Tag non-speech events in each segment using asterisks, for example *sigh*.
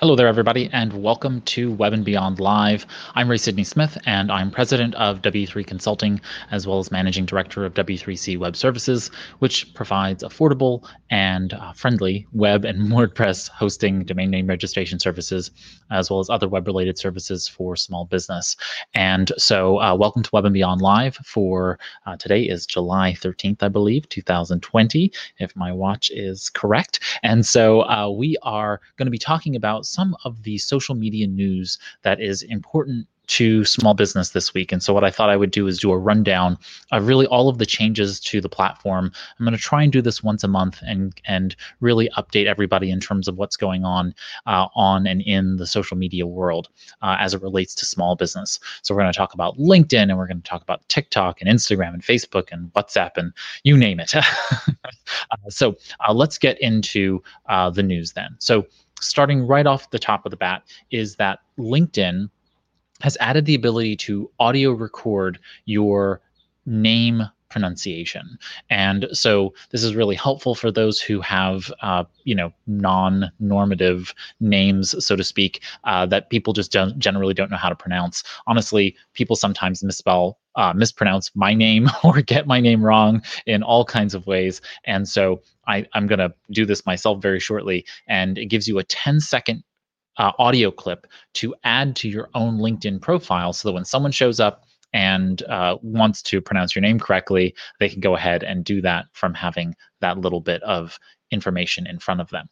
Hello there, everybody, and welcome to Web and Beyond Live. I'm Ray Sidney Smith, and I'm president of W3 Consulting, as well as managing director of W3C Web Services, which provides affordable and uh, friendly web and *laughs* WordPress hosting, domain name registration services, as well as other web related services for small business. And so, uh, welcome to Web and Beyond Live for uh, today is July 13th, I believe, 2020, if my watch is correct. And so, uh, we are going to be talking about some of the social media news that is important to small business this week. And so, what I thought I would do is do a rundown of really all of the changes to the platform. I'm going to try and do this once a month and and really update everybody in terms of what's going on uh, on and in the social media world uh, as it relates to small business. So, we're going to talk about LinkedIn and we're going to talk about TikTok and Instagram and Facebook and WhatsApp and you name it. *laughs* uh, so, uh, let's get into uh, the news then. So, starting right off the top of the bat is that LinkedIn has added the ability to audio record your name pronunciation. And so this is really helpful for those who have, uh, you know, non-normative names, so to speak, uh, that people just generally don't know how to pronounce. Honestly, people sometimes misspell, uh, mispronounce my name *laughs* or get my name wrong in all kinds of ways. And so I, I'm going to do this myself very shortly. And it gives you a 10 second uh, audio clip to add to your own LinkedIn profile so that when someone shows up and uh, wants to pronounce your name correctly, they can go ahead and do that from having that little bit of information in front of them.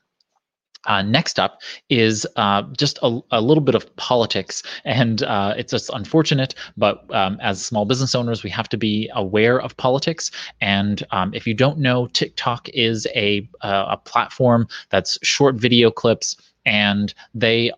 Uh, next up is uh, just a, a, little bit of politics, and uh, it's just unfortunate, but um, as small business owners, we have to be aware of politics. And um, if you don't know, TikTok is a uh, a platform that's short video clips, and they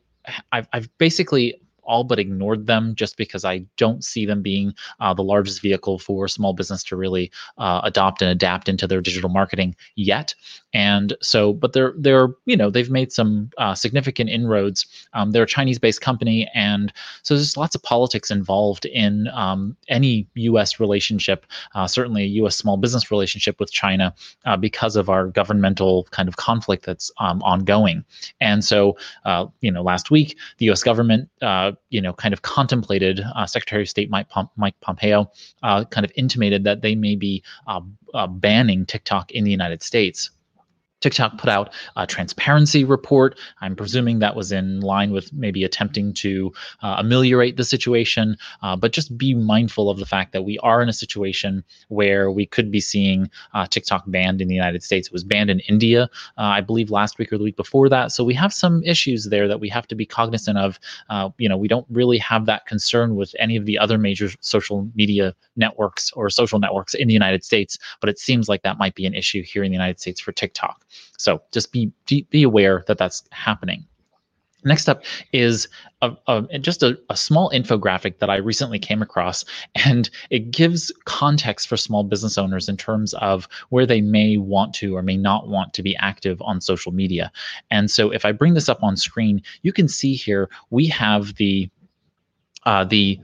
I've, I've basically all but ignored them just because I don't see them being uh, the largest vehicle for small business to really uh, adopt and adapt into their digital marketing yet. And so, but they're they're you know they've made some uh, significant inroads. Um, they're a Chinese-based company, and so there's lots of politics involved in um, any U.S. relationship, uh, certainly a U.S. small business relationship with China, uh, because of our governmental kind of conflict that's um, ongoing. And so, uh, you know, last week the U.S. government you know, kind of contemplated, uh, Secretary of State Mike, Pom- Mike Pompeo uh, kind of intimated that they may be uh, banning TikTok in the United States. TikTok put out a transparency report. I'm presuming that was in line with maybe attempting to uh, ameliorate the situation, uh, but just be mindful of the fact that we are in a situation where we could be seeing uh, TikTok banned in the United States. It was banned in India, uh, I believe, last week or the week before that. So we have some issues there that we have to be cognizant of. Uh, you know, we don't really have that concern with any of the other major social media networks or social networks in the United States, but it seems like that might be an issue here in the United States for TikTok. So just be be aware that that's happening. Next up is a, a, just a, a, small infographic that I recently came across, and it gives context for small business owners in terms of where they may want to or may not want to be active on social media. And so, if I bring this up on screen, you can see here we have the uh, the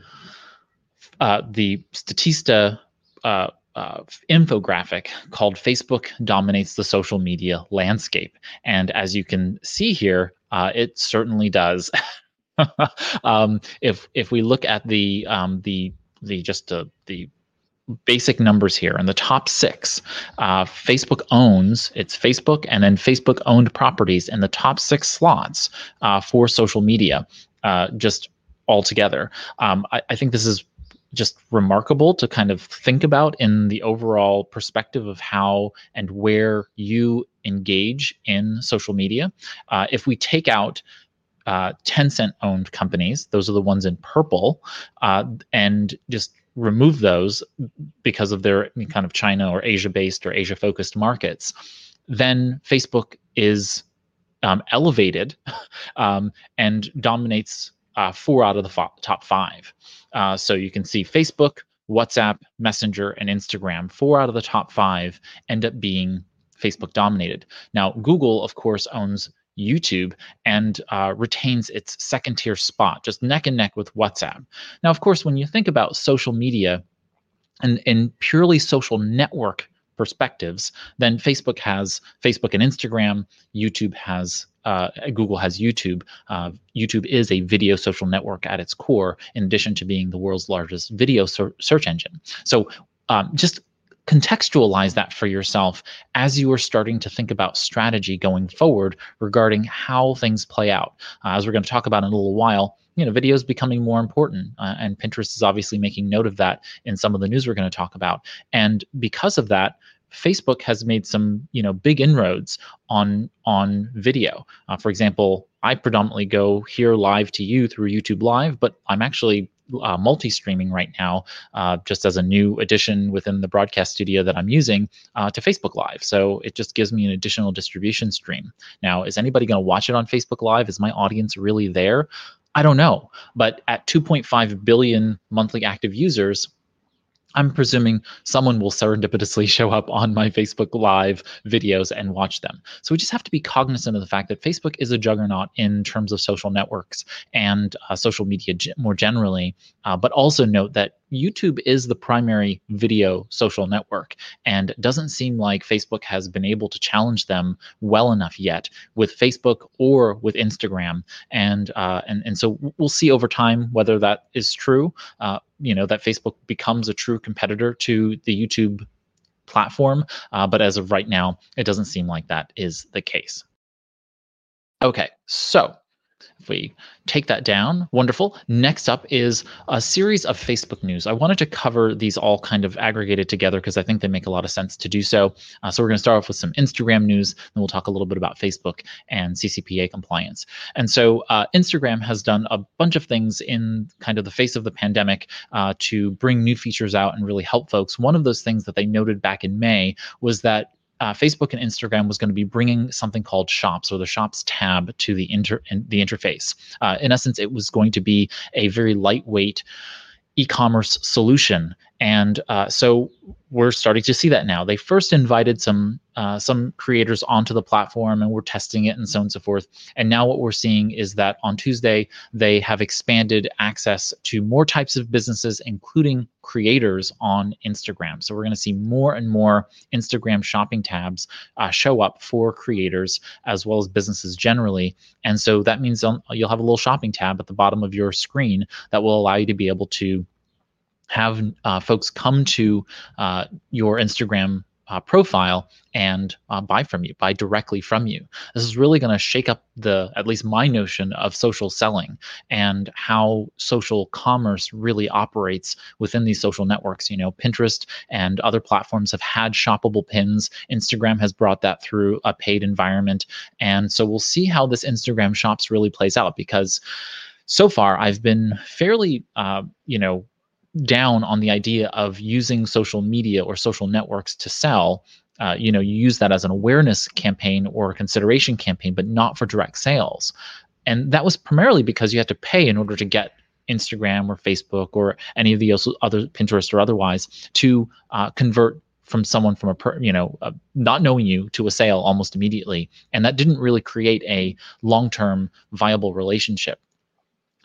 uh, the Statista uh, uh, infographic called Facebook Dominates the Social Media Landscape. And as you can see here, uh, it certainly does. *laughs* um, if if we look at the um, the the just uh, the basic numbers here in the top six uh, facebook owns it's facebook and then facebook owned properties in the top six slots uh, for social media uh, just altogether um, I, I, think this is just remarkable to kind of think about in the overall perspective of how and where you engage in social media. Uh, if we take out uh, Tencent owned companies, those are the ones in purple, uh, and just remove those because of their kind of China or Asia based or Asia focused markets, then Facebook is um, elevated *laughs* um, and dominates uh, four out of the top five. Uh, so you can see Facebook, WhatsApp, Messenger, and Instagram, four out of the top five end up being Facebook dominated. Now, Google, of course, owns YouTube and uh, retains its second tier spot, just neck and neck with WhatsApp. Now, of course, when you think about social media and in purely social network perspectives, then Facebook has Facebook and Instagram, YouTube has uh, Google has YouTube. Uh, YouTube is a video social network at its core, in addition to being the world's largest video ser- search engine. So um, just contextualize that for yourself as you are starting to think about strategy going forward regarding how things play out. Uh, as we're going to talk about in a little while, you know, video is becoming more important, uh, and Pinterest is obviously making note of that in some of the news we're going to talk about. And because of that, Facebook has made some, you know, big inroads on on video. Uh, for example, I predominantly go here live to you through YouTube Live, but I'm actually uh, multi-streaming right now, uh, just as a new addition within the broadcast studio that I'm using uh, to Facebook Live. So it just gives me an additional distribution stream. Now, is anybody going to watch it on Facebook Live? Is my audience really there? I don't know. But at 2.5 billion monthly active users, I'm presuming someone will serendipitously *laughs* show up on my Facebook Live videos and watch them. So we just have to be cognizant of the fact that Facebook is a juggernaut in terms of social networks and uh, social media g- more generally, uh, but also note that YouTube is the primary video social network, and doesn't seem like Facebook has been able to challenge them well enough yet with Facebook or with Instagram. And uh, and and so we'll see over time whether that is true. Uh, you know that Facebook becomes a true competitor to the YouTube platform, uh, but as of right now, it doesn't seem like that is the case. Okay, so if we take that down, wonderful. Next up is a series of Facebook news. I wanted to cover these all kind of aggregated together because I think they make a lot of sense to do so. Uh, so we're going to start off with some Instagram news, then we'll talk a little bit about Facebook and CCPA compliance. And so uh, Instagram has done a bunch of things in kind of the face of the pandemic uh, to bring new features out and really help folks. One of those things that they noted back in May was that uh, Facebook and Instagram was going to be bringing something called Shops or the Shops tab to the inter in the interface. Uh, in essence, it was going to be a very lightweight e-commerce solution and uh, so we're starting to see that now. They first invited some uh, some creators onto the platform and we're testing it and so on and so forth. And now what we're seeing is that on tuesday they have expanded access to more types of businesses including creators on instagram. So we're going to see more and more instagram shopping tabs uh, show up for creators as well as businesses generally. And so that means you'll have a little shopping tab at the bottom of your screen that will allow you to be able to have uh, folks come to uh, your Instagram uh, profile and uh, buy from you, buy directly from you. This is really going to shake up the, at least my notion of social selling and how social commerce really operates within these social networks. You know, Pinterest and other platforms have had shoppable pins. Instagram has brought that through a paid environment. And so we'll see how this Instagram shops really plays out because so far I've been fairly, uh, you know, down on the idea of using social media or social networks to sell uh, you know you use that as an awareness campaign or a consideration campaign but not for direct sales. And that was primarily because you had to pay in order to get instagram or facebook or any of the other pinterest or otherwise to uh, convert from someone from a per, you know uh, not knowing you to a sale almost immediately. And that didn't really create a long-term viable relationship.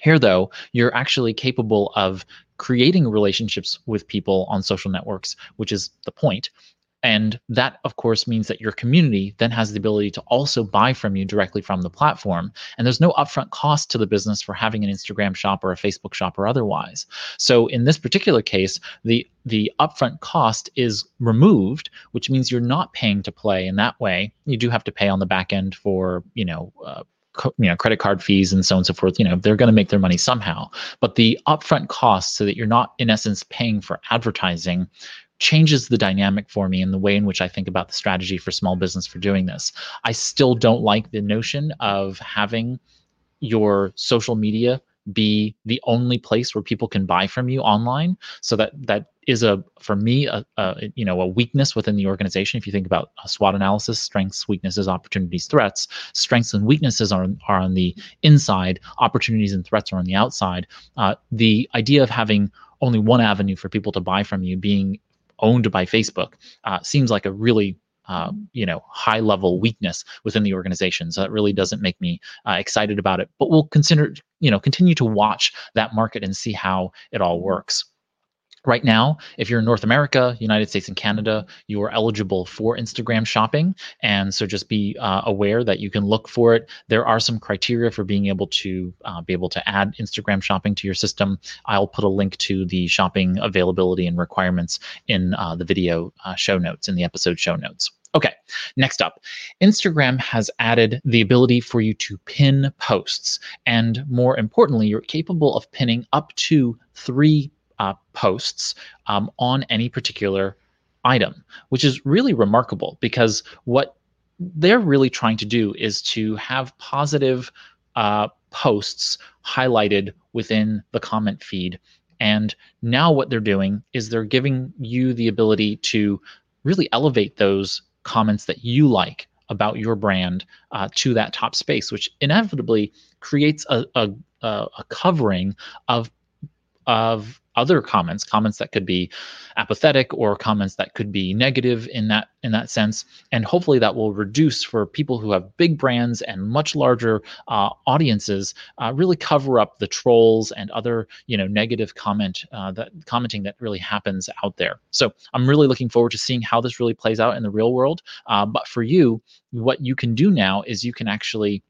Here, though, you're actually capable of creating relationships with people on social networks, which is the point. And that, of course, means that your community then has the ability to also buy from you directly from the platform. And there's no upfront cost to the business for having an Instagram shop or a Facebook shop or otherwise. So in this particular case, the the upfront cost is removed, which means you're not paying to play in that way. You do have to pay on the back end for, you know, uh, you know credit card fees and so on and so forth you know they're going to make their money somehow but the upfront cost so that you're not in essence paying for advertising changes the dynamic for me in the way in which I think about the strategy for small business for doing this. I still don't like the notion of having your social media be the only place where people can buy from you online. So that that is a for me a, a, you know a weakness within the organization. If you think about a SWOT analysis strengths weaknesses opportunities threats. Strengths and weaknesses are, are on the inside. Opportunities and threats are on the outside. Uh, the idea of having only one avenue for people to buy from you being owned by facebook uh, seems like a really uh, you know high level weakness within the organization. So that really doesn't make me uh, excited about it. But we'll consider you know continue to watch that market and see how it all works Right now, if you're in North America, United States, and Canada, you are eligible for Instagram shopping. And so just be uh, aware that you can look for it. There are some criteria for being able to uh, be able to add Instagram shopping to your system. I'll put a link to the shopping availability and requirements in uh, the video uh, show notes, in the episode show notes. Okay, next up, Instagram has added the ability for you to pin posts. And more importantly, you're capable of pinning up to three uh, posts um, on any particular item, which is really remarkable because what they're really trying to do is to have positive uh, posts highlighted within the comment feed. And now what they're doing is they're giving you the ability to really elevate those comments that you like about your brand uh, to that top space, which inevitably creates a, a, a covering of of other comments comments that could be apathetic or comments that could be negative in that in that sense. And hopefully that will reduce for people who have big brands and much larger uh, audiences uh, really cover up the trolls and other you know negative comment uh, that commenting that really happens out there. So i'm really looking forward to seeing how this really plays out in the real world. Uh, but for you what you can do now is you can actually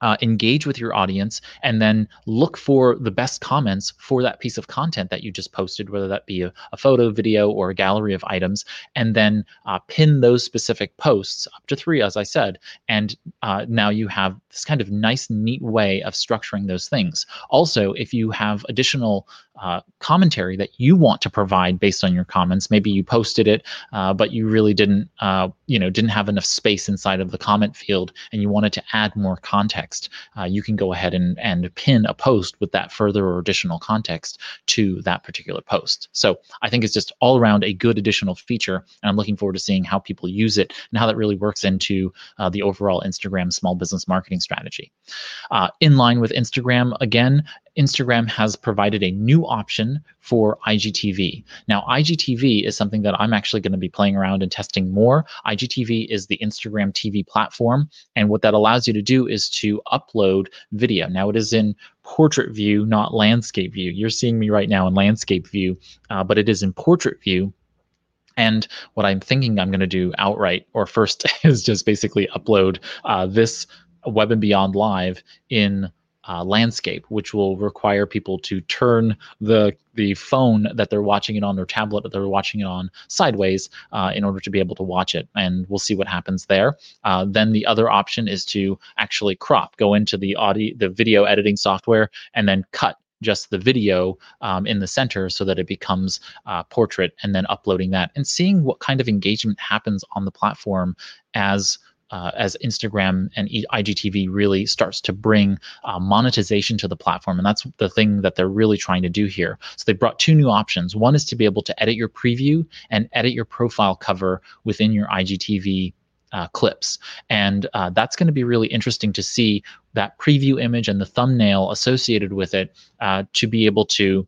uh, engage with your audience and then look for the best comments for that piece of content that you just posted, whether that be a, a photo, video, or a gallery of items, and then uh, pin those specific posts up to three, as I said. And uh, now you have this kind of nice, neat way of structuring those things. Also, if you have additional uh, commentary that you want to provide based on your comments, maybe you posted it, uh, but you really didn't, uh, you know, didn't have enough space inside of the comment field, and you wanted to add more context uh, you can go ahead and, and pin a post with that further or additional context to that particular post. So I think it's just all around a good additional feature. And I'm looking forward to seeing how people use it and how that really works into uh, the overall Instagram small business marketing strategy. Uh, in line with Instagram, again, Instagram has provided a new option for IGTV. Now, IGTV is something that I'm actually going to be playing around and testing more. IGTV is the Instagram TV platform, and what that allows you to do is to upload video. Now, it is in portrait view, not landscape view. You're seeing me right now in landscape view, uh, but it is in portrait view. And what I'm thinking I'm going to do outright, or first, *laughs* is just basically upload uh, this Web and Beyond Live in uh, landscape, which will require people to turn the the phone that they're watching it on or tablet that they're watching it on sideways uh, in order to be able to watch it. And we'll see what happens there. Uh, then the other option is to actually crop, go into the audio, the video editing software, and then cut just the video um, in the center so that it becomes uh, portrait and then uploading that and seeing what kind of engagement happens on the platform as uh, as Instagram and IGTV really starts to bring uh, monetization to the platform. And that's the thing that they're really trying to do here. So they brought two new options. One is to be able to edit your preview and edit your profile cover within your IGTV uh, clips. And uh, that's going to be really interesting to see that preview image and the thumbnail associated with it uh, to be able to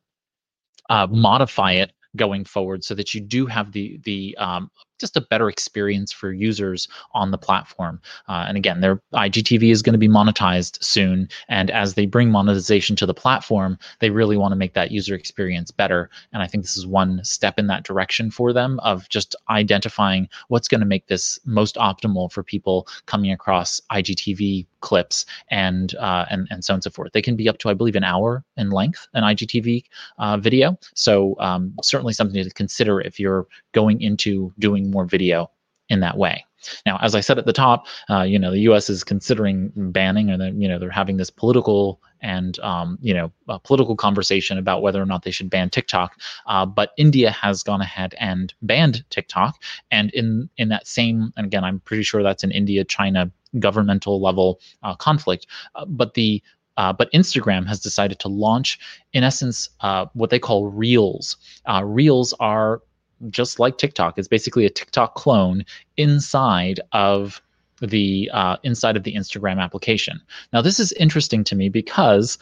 uh, modify it going forward so that you do have the the um, just a better experience for users on the platform. Uh, and again, their IGTV is going to be monetized soon. And as they bring monetization to the platform, they really want to make that user experience better. And I think this is one step in that direction for them of just identifying what's going to make this most optimal for people coming across IGTV clips and uh, and and so on and so forth. They can be up to, I believe, an hour in length, an IGTV uh, video. So um, certainly something to consider if you're going into doing more video in that way. Now, as I said at the top, uh, you know, the U.S. is considering banning, or you know they're having this political and um, you know political conversation about whether or not they should ban TikTok. Uh, but India has gone ahead and banned TikTok, and in in that same, and again, I'm pretty sure that's an India-China governmental level uh, conflict. Uh, but the uh, but Instagram has decided to launch, in essence, uh, what they call Reels. Uh, Reels are just like TikTok. It's basically a TikTok clone inside of the uh, inside of the Instagram application. Now, this is interesting to me because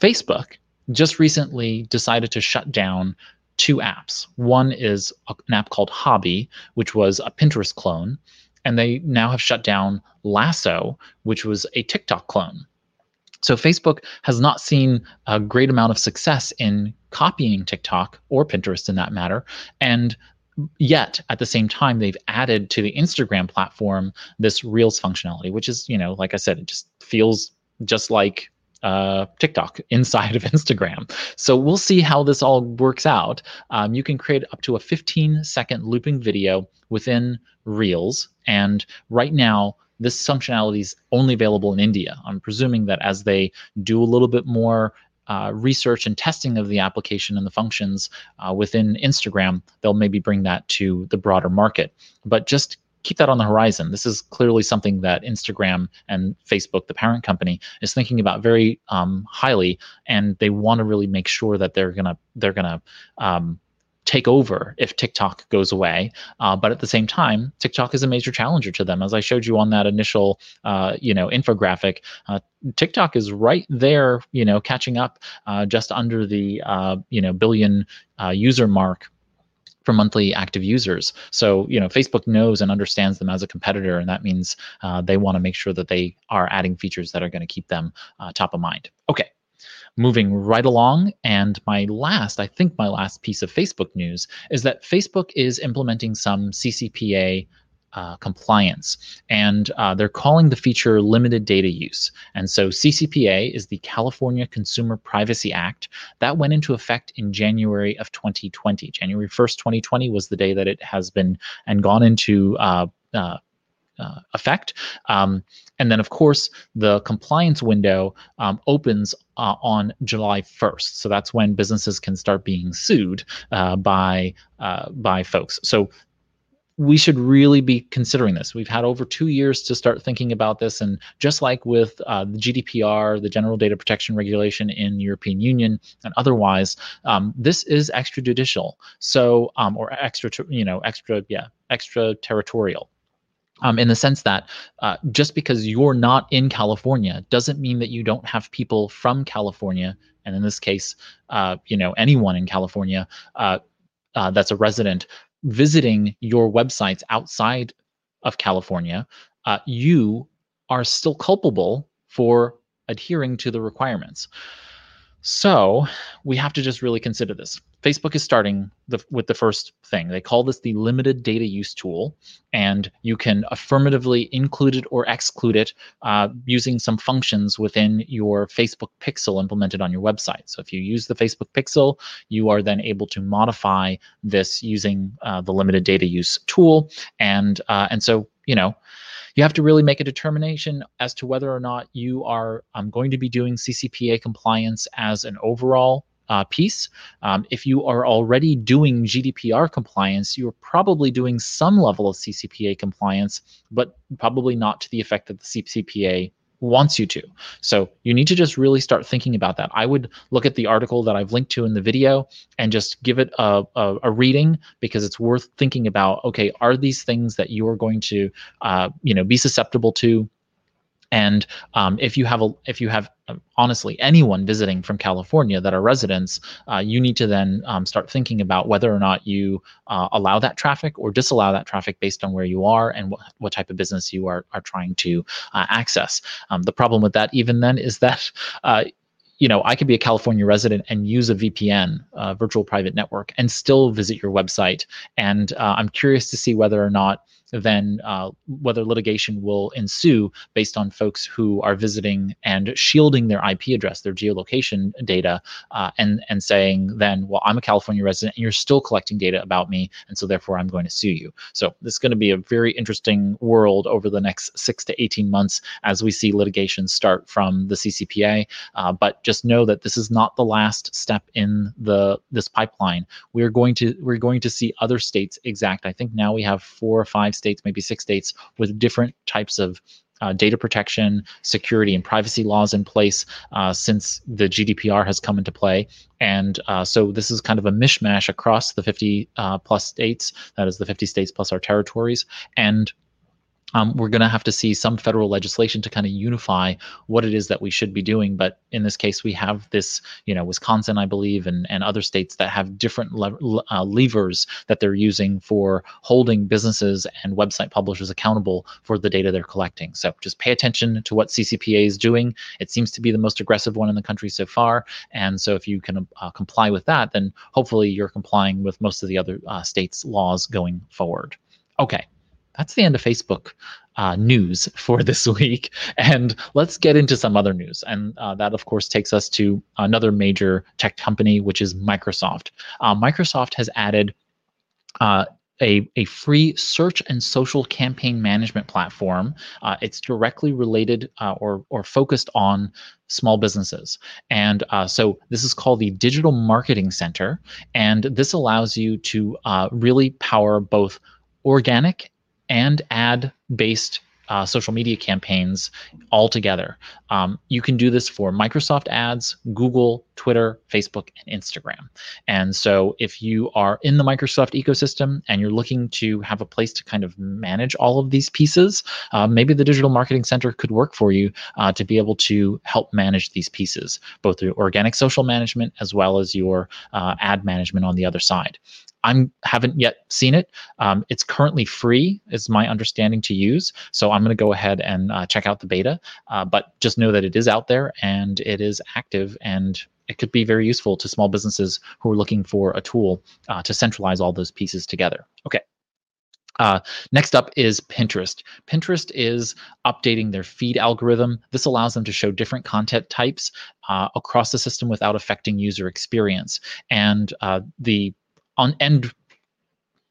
Facebook just recently decided to shut down two apps. One is an app called Hobbi, which was a Pinterest clone, and they now have shut down Lasso, which was a TikTok clone. So Facebook has not seen a great amount of success in copying TikTok or Pinterest in that matter. And yet at the same time they've added to the Instagram platform this Reels functionality, which is, you know, like I said, it just feels just like uh, TikTok *laughs* inside of Instagram. So we'll see how this all works out. Um, you can create up to a 15 second looping video within Reels. And right now, this functionality is only available in India. I'm presuming that as they do a little bit more uh, research and testing of the application and the functions uh, within Instagram, they'll maybe bring that to the broader market. But just keep that on the horizon. This is clearly something that Instagram and Facebook, the parent company, is thinking about very um, highly, and they want to really make sure that they're gonna they're gonna um, take over if TikTok goes away. Uh, but at the same time, TikTok is a major challenger to them. As I showed you on that initial, uh, you know, infographic, uh, TikTok is right there, you know, catching up uh, just under the, uh, you know, billion uh, user mark for monthly active users. So, you know, Facebook knows and understands them as a competitor, and that means they want to make sure that they are adding features that are going to keep them top of mind. Okay, moving right along. And my last, I think my last piece of Facebook news is that Facebook is implementing some CCPA uh, compliance. And uh, they're calling the feature limited data use. And so CCPA is the California Consumer Privacy Act that went into effect in January of 2020. January 1st, 2020 was the day that it has been and gone into uh, uh effect. Um, and then, of course, the compliance window um, opens uh, on July 1st. So that's when businesses can start being sued uh, by uh, by folks. So we should really be considering this. We've had over two years to start thinking about this, and just like with uh, the GDPR, the General Data Protection Regulation in European Union, and otherwise, um, this is extrajudicial. So, um, or extra, you know, extra, yeah, extraterritorial um, in the sense that uh, just because you're not in California doesn't mean that you don't have people from California, and in this case, uh, you know, anyone in California uh, uh that's a resident visiting your websites outside of California. Uh, you are still culpable for adhering to the requirements. So we have to just really consider this. Facebook is starting the, with the first thing. They call this the limited data use tool, and you can affirmatively include it or exclude it uh, using some functions within your Facebook pixel implemented on your website. So if you use the Facebook pixel, you are then able to modify this using uh, the limited data use tool, and uh, and so you know you have to really make a determination as to whether or not you are um, going to be doing CCPA compliance as an overall uh, piece. Um, if you are already doing GDPR compliance, you're probably doing some level of CCPA compliance, but probably not to the effect that the CCPA wants you to. So you need to just really start thinking about that. I would look at the article that I've linked to in the video and just give it a, a, a reading because it's worth thinking about. Okay, are these things that you are going to, uh, you know, be susceptible to? And um, if you have a, if you have um, honestly anyone visiting from California that are residents, uh, you need to then um, start thinking about whether or not you uh, allow that traffic or disallow that traffic based on where you are and what, what type of business you are are trying to uh, access. Um, the problem with that even then is that *laughs* uh, you know, I could be a California resident and use a VPN, uh, virtual private network, and still visit your website. And uh, I'm curious to see whether or not then uh, whether litigation will ensue based on folks who are visiting and shielding their IP address, their geolocation data, uh, and and saying then, well, I'm a California resident and you're still collecting data about me, and so therefore I'm going to sue you. So this is going to be a very interesting world over the next six to 18 months as we see litigation start from the CCPA. Uh, but just know that this is not the last step in the this pipeline. We're going to we're going to see other states exact. I think now we have four or five states, maybe six states, with different types of uh, data protection, security, and privacy laws in place uh, since the GDPR has come into play. And uh, so this is kind of a mishmash across the 50 uh, plus states, that is the 50 states plus our territories. And um, we're going to have to see some federal legislation to kind of unify what it is that we should be doing. But in this case, we have this, you know, Wisconsin, I believe, and, and other states that have different le- uh, levers that they're using for holding businesses and website publishers accountable for the data they're collecting. So just pay attention to what CCPA is doing. It seems to be the most aggressive one in the country so far. And so if you can uh, comply with that, then hopefully you're complying with most of the other uh, states' laws going forward. Okay that's the end of Facebook uh, news *laughs* for this week. And let's get into some other news. And uh, that, of course, takes us to another major tech company, which is Microsoft. Uh, Microsoft has added uh, a, a free search and social campaign management platform. Uh, it's directly related uh, or, or focused on small businesses. And uh, so this is called the Digital Marketing Center. And this allows you to uh, really power both organic and ad based uh, social media campaigns all together. Um, you can do this for Microsoft ads, Google, Twitter, Facebook, and Instagram. And so if you are in the Microsoft ecosystem and you're looking to have a place to kind of manage all of these pieces, uh, maybe the Digital Marketing Center could work for you uh, to be able to help manage these pieces, both through organic social management as well as your uh, ad management on the other side. I haven't yet seen it. Um, it's currently free, is my understanding to use. So I'm going to go ahead and uh, check out the beta. Uh, but just know that it is out there and it is active, and it could be very useful to small businesses who are looking for a tool uh, to centralize all those pieces together. Okay. Uh, next up is Pinterest. Pinterest is updating their feed algorithm. This allows them to show different content types uh, across the system without affecting user experience. And uh, the on end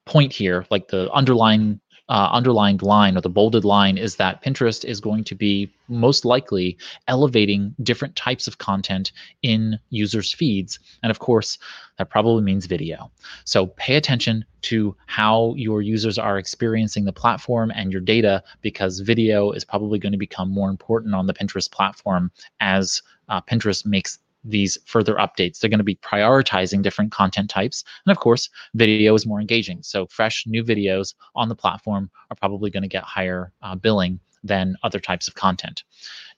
point here, like the underlying uh, underlined line or the bolded line is that Pinterest is going to be most likely elevating different types of content in users' feeds. And of course, that probably means video. So pay attention to how your users are experiencing the platform and your data because video is probably going to become more important on the Pinterest platform as uh, Pinterest makes these further updates. They're going to be prioritizing different content types. And of course, video is more engaging. So fresh new videos on the platform are probably going to get higher uh, billing than other types of content.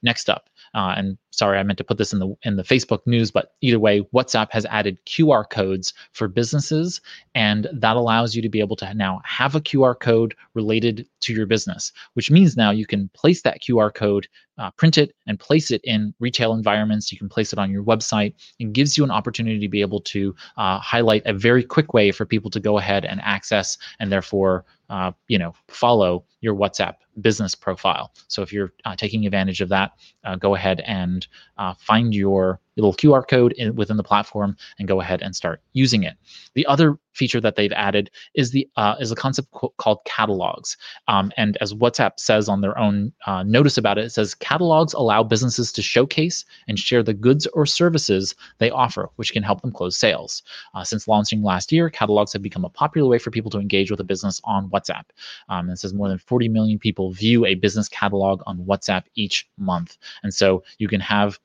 Next up, uh, and sorry, I meant to put this in the in the Facebook news, but either way, WhatsApp has added QR codes for businesses, and that allows you to be able to now have a QR code related to your business, which means now you can place that QR code, uh, print it, and place it in retail environments. You can place it on your website, and gives you an opportunity to be able to uh, highlight a very quick way for people to go ahead and access and therefore uh, you know, follow your WhatsApp business profile. So if you're uh, taking advantage of that, go ahead and uh, find your little QR code in, within the platform and go ahead and start using it. The other feature that they've added is the uh, is a concept co- called catalogs. Um, and as WhatsApp says on their own uh, notice about it, it says catalogs allow businesses to showcase and share the goods or services they offer, which can help them close sales. Uh, since launching last year, catalogs have become a popular way for people to engage with a business on WhatsApp. Um, it says more than 40 million people view a business catalog on WhatsApp each month. And so you can have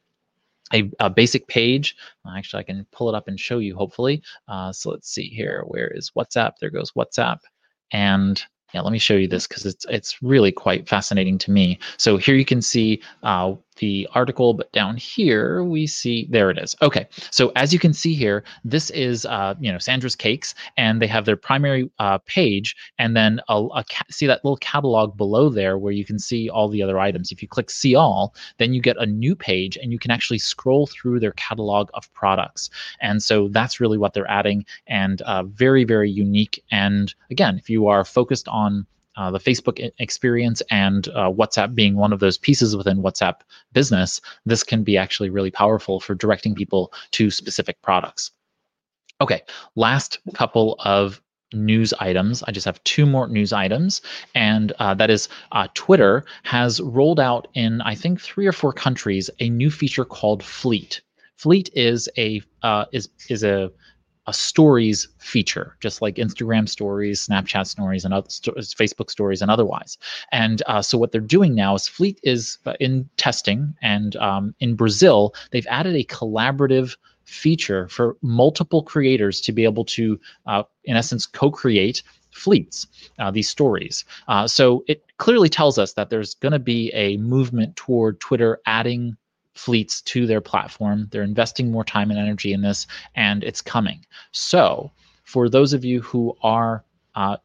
a, a, basic page. Actually, I can pull it up and show you hopefully. Uh, so let's see here. Where is WhatsApp? There goes WhatsApp. And yeah, let me show you this because it's it's really quite fascinating to me. So here you can see uh, the article, but down here we see, there it is. Okay, so as you can see here, this is, uh, you know, Sandra's Cakes, and they have their primary uh, page, and then a, a see that little catalog below there where you can see all the other items. If you click See All, then you get a new page, and you can actually scroll through their catalog of products. And so that's really what they're adding, and uh, very, very unique. And again, if you are focused on uh, the Facebook experience and uh, WhatsApp being one of those pieces within WhatsApp business, this can be actually really powerful for directing people to specific products. Okay, last couple of news items. I just have two more news items, and uh, that is uh, Twitter has rolled out in I think three or four countries a new feature called Fleet. Fleet is a uh, is is a a stories feature, just like Instagram stories, Snapchat stories, and other st- Facebook stories, and otherwise. And uh, so what they're doing now is Fleet is uh, in testing, and um, in Brazil they've added a collaborative feature for multiple creators to be able to, uh, in essence, co-create fleets, uh, these stories. Uh, so it clearly tells us that there's going to be a movement toward Twitter adding fleets to their platform. They're investing more time and energy in this, and it's coming. So for those of you who are uh,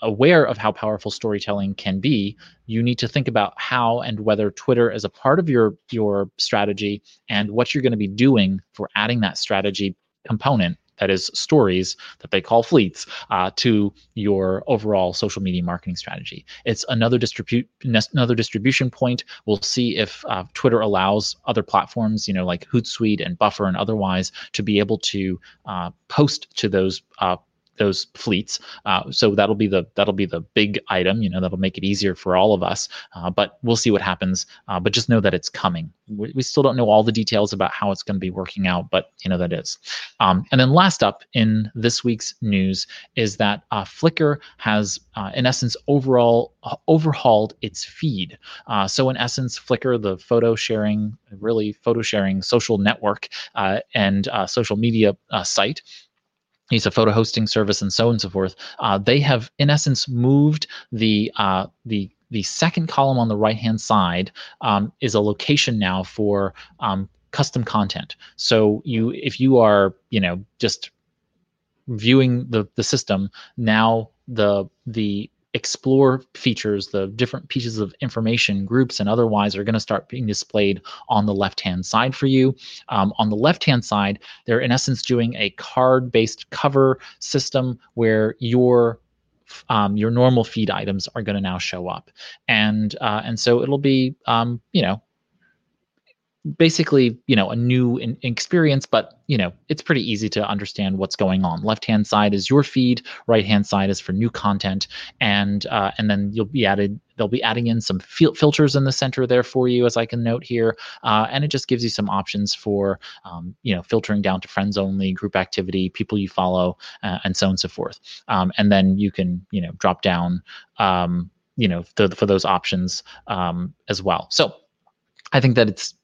aware of how powerful storytelling can be, you need to think about how and whether Twitter is a part of your your strategy and what you're going to be doing for adding that strategy component that is stories that they call fleets uh, to your overall social media marketing strategy. It's another distribute another distribution point. We'll see if uh, Twitter allows other platforms, you know, like Hootsuite and Buffer and otherwise, to be able to uh, post to those uh, those fleets. Uh, so that'll be the that'll be the big item. You know, that'll make it easier for all of us. Uh, but we'll see what happens. Uh, but just know that it's coming. We, we, still don't know all the details about how it's going to be working out, but you know that is. Um, and then last up in this week's news is that uh, Flickr has, uh, in essence, overall uh, overhauled its feed. so in essence, Flickr, the photo sharing, really photo sharing social network and social media site He's a photo hosting service and so on and so forth. Uh, they have, in essence, moved the uh, the the second column on the right hand side um, is a location now for um, custom content. So you, if you are, you know, just viewing the the system now, the the explore features, the different pieces of information, groups, and otherwise are going to start being displayed on the left-hand side for you. Um, on the left-hand side, they're in essence doing a card-based cover system where your um, your normal feed items are going to now show up, and uh, and so it'll be um, you know basically you know a new in- experience but you know it's pretty easy to understand what's going on. Left hand side is your feed right hand side is for new content and uh, and then you'll be added they'll be adding in some fil- filters in the center there for you as i can note here uh, and it just gives you some options for um, you know filtering down to friends only group activity people you follow uh, and so on and so forth. Um, and then you can you know drop down um, you know the, for those options um, as well. So i think that it's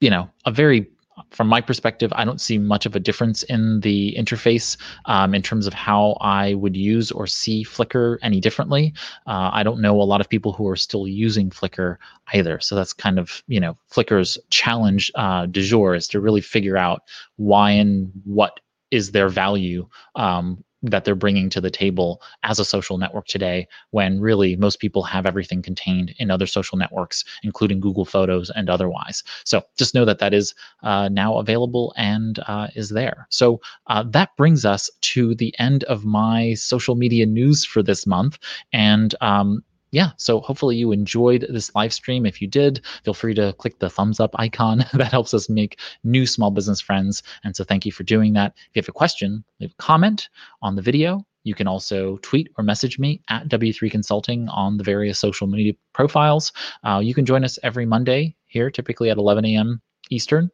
you know, a very from my perspective, I don't see much of a difference in the interface um, in terms of how I would use or see Flickr any differently. Uh, I don't know a lot of people who are still using Flickr either. So that's kind of, you know, Flickr's challenge uh, du jour is to really figure out why and what is their value um, that they're bringing to the table as a social network today when really most people have everything contained in other social networks including google photos and otherwise. So just know that that is uh, now available and uh, is there. So uh, that brings us to the end of my social media news for this month. And um, yeah, so hopefully you enjoyed this live stream. If you did, feel free to click the thumbs up icon. *laughs* that helps us make new small business friends. And so thank you for doing that. If you have a question, leave a comment on the video. You can also tweet or message me at W3 Consulting on the various social media profiles. Uh, you can join us every Monday here, typically at 11 a.m. Eastern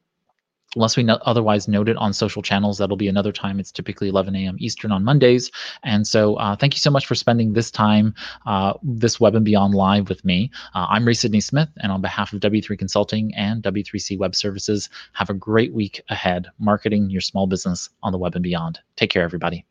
unless we otherwise note it on social channels that'll be another time. It's typically 11 a.m eastern on mondays. And so uh, thank you so much for spending this time uh, this web and beyond live with me. Uh, i'm ray sidney smith and on behalf of w3 consulting and w3c web services have a great week ahead marketing your small business on the web and beyond. Take care everybody